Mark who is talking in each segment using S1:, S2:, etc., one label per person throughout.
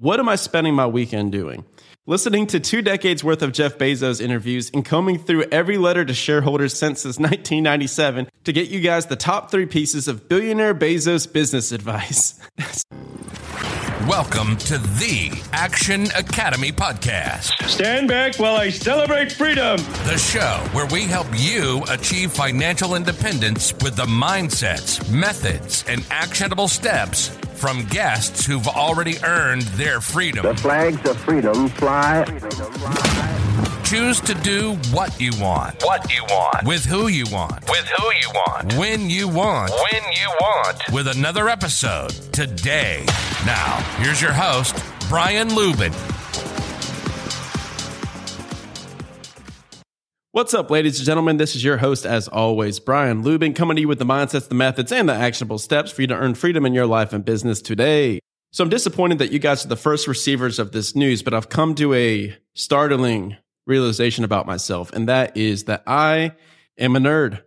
S1: What am I spending my weekend doing? Listening to two decades worth of Jeff Bezos interviews and combing through every letter to shareholders since 1997 to get you guys the top three pieces of billionaire Bezos business advice.
S2: Welcome to the Action Academy podcast.
S3: Stand back while I celebrate freedom.
S2: The show where we help you achieve financial independence with the mindsets, methods, and actionable steps from guests who've already earned their freedom.
S4: The flags of freedom fly.
S2: Choose to do what you want.
S5: What you want.
S2: With who you want.
S5: With who you want.
S2: When you want.
S5: When you want.
S2: With another episode today. Now, here's your host, Brian Luebben.
S1: What's up, ladies and gentlemen? This is your host, as always, Brian Luebben, coming to you with the mindsets, the methods, and the actionable steps for you to earn freedom in your life and business today. So I'm disappointed that you guys are the first receivers of this news, but I've come to a startling realization about myself, and that is that I am a nerd.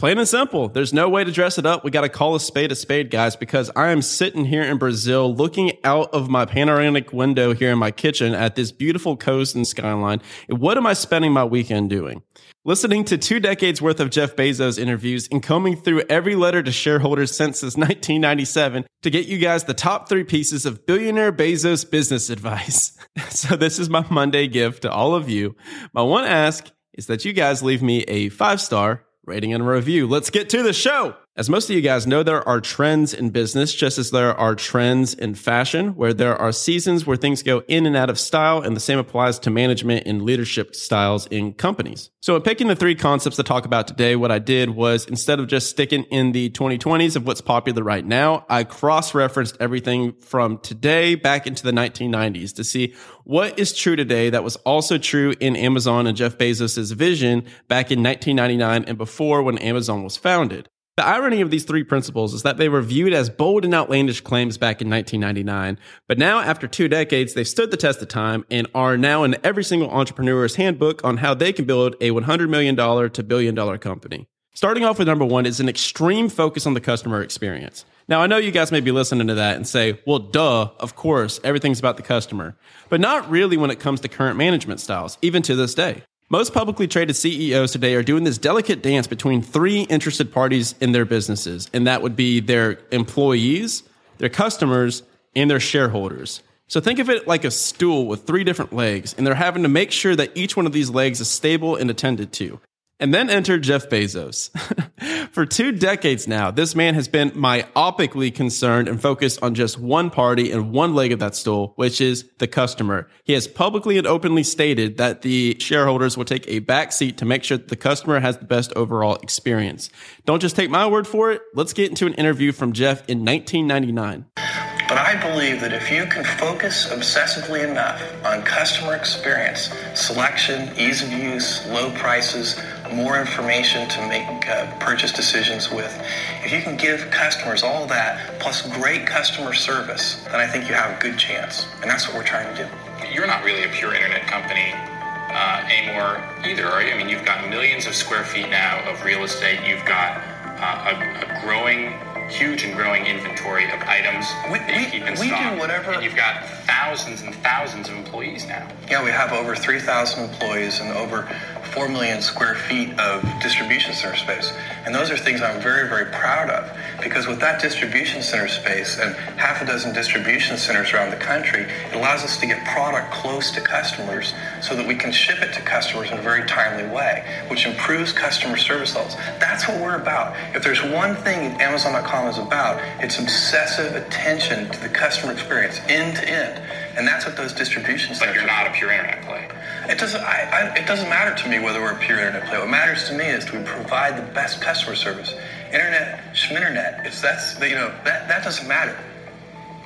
S1: Plain and simple. There's no way to dress it up. We got to call a spade a spade, guys, because I am sitting here in Brazil looking out of my panoramic window here in my kitchen at this beautiful coast and skyline. And what am I spending my weekend doing? Listening to two decades worth of Jeff Bezos interviews and combing through every letter to shareholders since 1997 to get you guys the top three pieces of billionaire Bezos business advice. so this is my Monday gift to all of you. My one ask is that you guys leave me a five star rating and review. Let's get to the show. As most of you guys know, there are trends in business, just as there are trends in fashion, where there are seasons where things go in and out of style, and the same applies to management and leadership styles in companies. So, in picking the three concepts to talk about today, what I did was instead of just sticking in the 2020s of what's popular right now, I cross referenced everything from today back into the 1990s to see what is true today that was also true in Amazon and Jeff Bezos' vision back in 1999 and before when Amazon was founded. The irony of these three principles is that they were viewed as bold and outlandish claims back in 1999, but now, after two decades, they've stood the test of time and are now in every single entrepreneur's handbook on how they can build a $100 million to billion dollar company. Starting off with number one is an extreme focus on the customer experience. Now, I know you guys may be listening to that and say, well, duh, of course, everything's about the customer, but not really when it comes to current management styles, even to this day. Most publicly traded CEOs today are doing this delicate dance between three interested parties in their businesses, and that would be their employees, their customers, and their shareholders. So think of it like a stool with three different legs, and they're having to make sure that each one of these legs is stable and attended to. And then enter Jeff Bezos. For two decades now, this man has been myopically concerned and focused on just one party and one leg of that stool, which is the customer. He has publicly and openly stated that the shareholders will take a back seat to make sure the customer has the best overall experience. Don't just take my word for it. Let's get into an interview from Jeff in 1999.
S6: But I believe that if you can focus obsessively enough on customer experience, selection, ease of use, low prices, more information to make uh, purchase decisions with, if you can give customers all that plus great customer service, then I think you have a good chance. And that's what we're trying to do.
S7: You're not really a pure internet company uh, anymore either, are you? I mean, you've got millions of square feet now of real estate. You've got uh, a, a growing huge and growing inventory of items
S6: We-
S7: that you
S6: we-
S7: keep in
S6: we do whatever-
S7: And you've got thousands and thousands of employees now.
S6: Yeah, we have over 3,000 employees and over 4 million square feet of distribution center space. And those are things I'm very, very proud of because with that distribution center space and half a dozen distribution centers around the country, it allows us to get product close to customers so that we can ship it to customers in a very timely way, which improves customer service levels. That's what we're about. If there's one thing Amazon.com is about, it's obsessive attention to the customer experience end to end. And that's what those distribution centers.
S7: But
S6: you're
S7: not a pure internet play.
S6: It doesn't. I, I, it doesn't matter to me whether we're a pure internet play. What matters to me is do we provide the best customer service. Internet, schminternet. It's that's you know that that doesn't matter.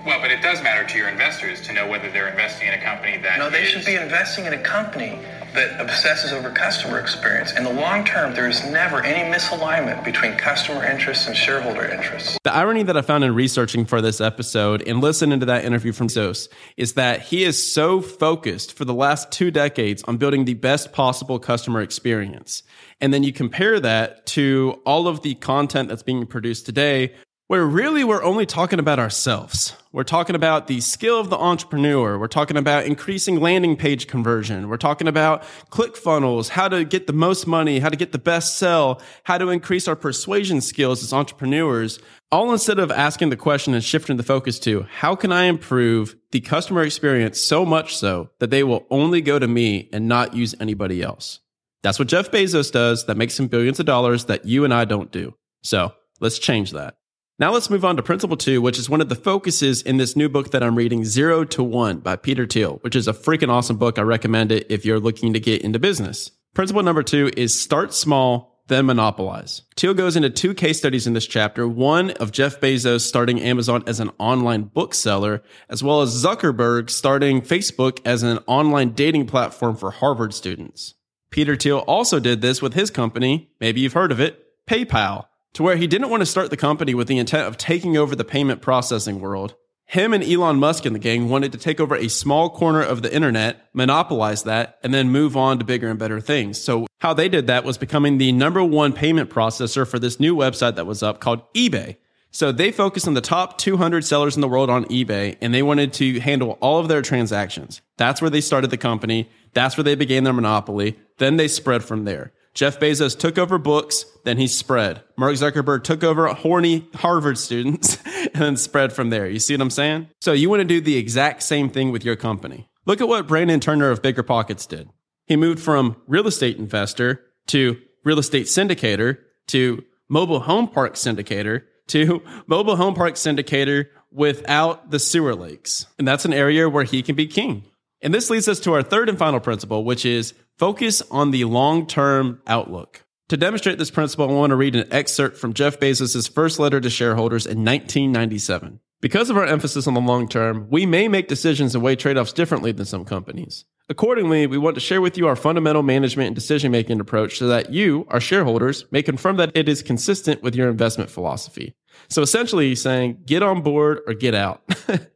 S7: Well, but it does matter to your investors to know whether they're investing in a company that
S6: No, they
S7: is-
S6: should be investing in a company that obsesses over customer experience. In the long term, there is never any misalignment between customer interests and shareholder interests.
S1: The irony that I found in researching for this episode and listening to that interview from Zos is that he is so focused for the last two decades on building the best possible customer experience. And then you compare that to all of the content that's being produced today, where really we're only talking about ourselves. We're talking about the skill of the entrepreneur. We're talking about increasing landing page conversion. We're talking about click funnels, how to get the most money, how to get the best sell, how to increase our persuasion skills as entrepreneurs, all instead of asking the question and shifting the focus to how can I improve the customer experience so much so that they will only go to me and not use anybody else. That's what Jeff Bezos does that makes him billions of dollars that you and I don't do. So let's change that. Now let's move on to principle two, which is one of the focuses in this new book that I'm reading, Zero to One by Peter Thiel, which is a freaking awesome book. I recommend it if you're looking to get into business. Principle number two is start small, then monopolize. Thiel goes into two case studies in this chapter, one of Jeff Bezos starting Amazon as an online bookseller, as well as Zuckerberg starting Facebook as an online dating platform for Harvard students. Peter Thiel also did this with his company, maybe you've heard of it, PayPal to where he didn't want to start the company with the intent of taking over the payment processing world. Him and Elon Musk and the gang wanted to take over a small corner of the internet, monopolize that, and then move on to bigger and better things. So how they did that was becoming the number one payment processor for this new website that was up called eBay. So they focused on the top 200 sellers in the world on eBay and they wanted to handle all of their transactions. That's where they started the company. That's where they began their monopoly. Then they spread from there. Jeff Bezos took over books, then he spread. Mark Zuckerberg took over horny Harvard students and then spread from there. You see what I'm saying? So you want to do the exact same thing with your company. Look at what Brandon Turner of Bigger Pockets did. He moved from real estate investor to real estate syndicator to mobile home park syndicator to mobile home park syndicator without the sewer lakes. And that's an area where he can be king. And this leads us to our third and final principle, which is focus on the long term outlook. To demonstrate this principle, I want to read an excerpt from Jeff Bezos' first letter to shareholders in 1997. Because of our emphasis on the long term, we may make decisions and weigh trade offs differently than some companies. Accordingly, we want to share with you our fundamental management and decision making approach so that you, our shareholders, may confirm that it is consistent with your investment philosophy. So essentially, he's saying get on board or get out.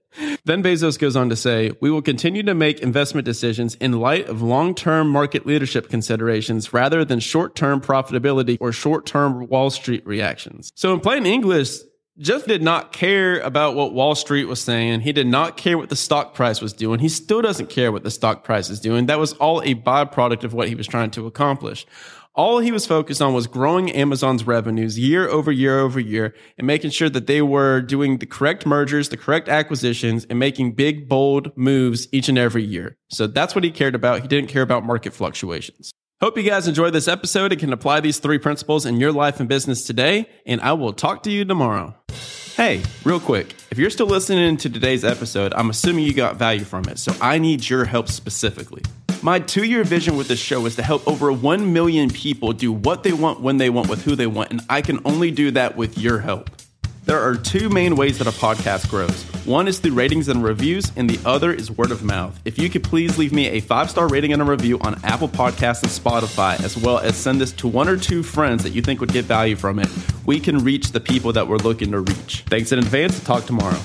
S1: Then Bezos goes on to say, We will continue to make investment decisions in light of long term market leadership considerations rather than short term profitability or short term Wall Street reactions. So, in plain English, Jeff did not care about what Wall Street was saying. He did not care what the stock price was doing. He still doesn't care what the stock price is doing. That was all a byproduct of what he was trying to accomplish. All he was focused on was growing Amazon's revenues year over year over year and making sure that they were doing the correct mergers, the correct acquisitions, and making big, bold moves each and every year. So that's what he cared about. He didn't care about market fluctuations. Hope you guys enjoyed this episode and can apply these three principles in your life and business today. And I will talk to you tomorrow. Hey, real quick, if you're still listening to today's episode, I'm assuming you got value from it. So I need your help specifically. My two year vision with this show is to help over 1 million people do what they want, when they want, with who they want. And I can only do that with your help. There are two main ways that a podcast grows. One is through ratings and reviews, and the other is word of mouth. If you could please leave me a five star rating and a review on Apple Podcasts and Spotify, as well as send this to one or two friends that you think would get value from it, we can reach the people that we're looking to reach. Thanks in advance. Talk tomorrow.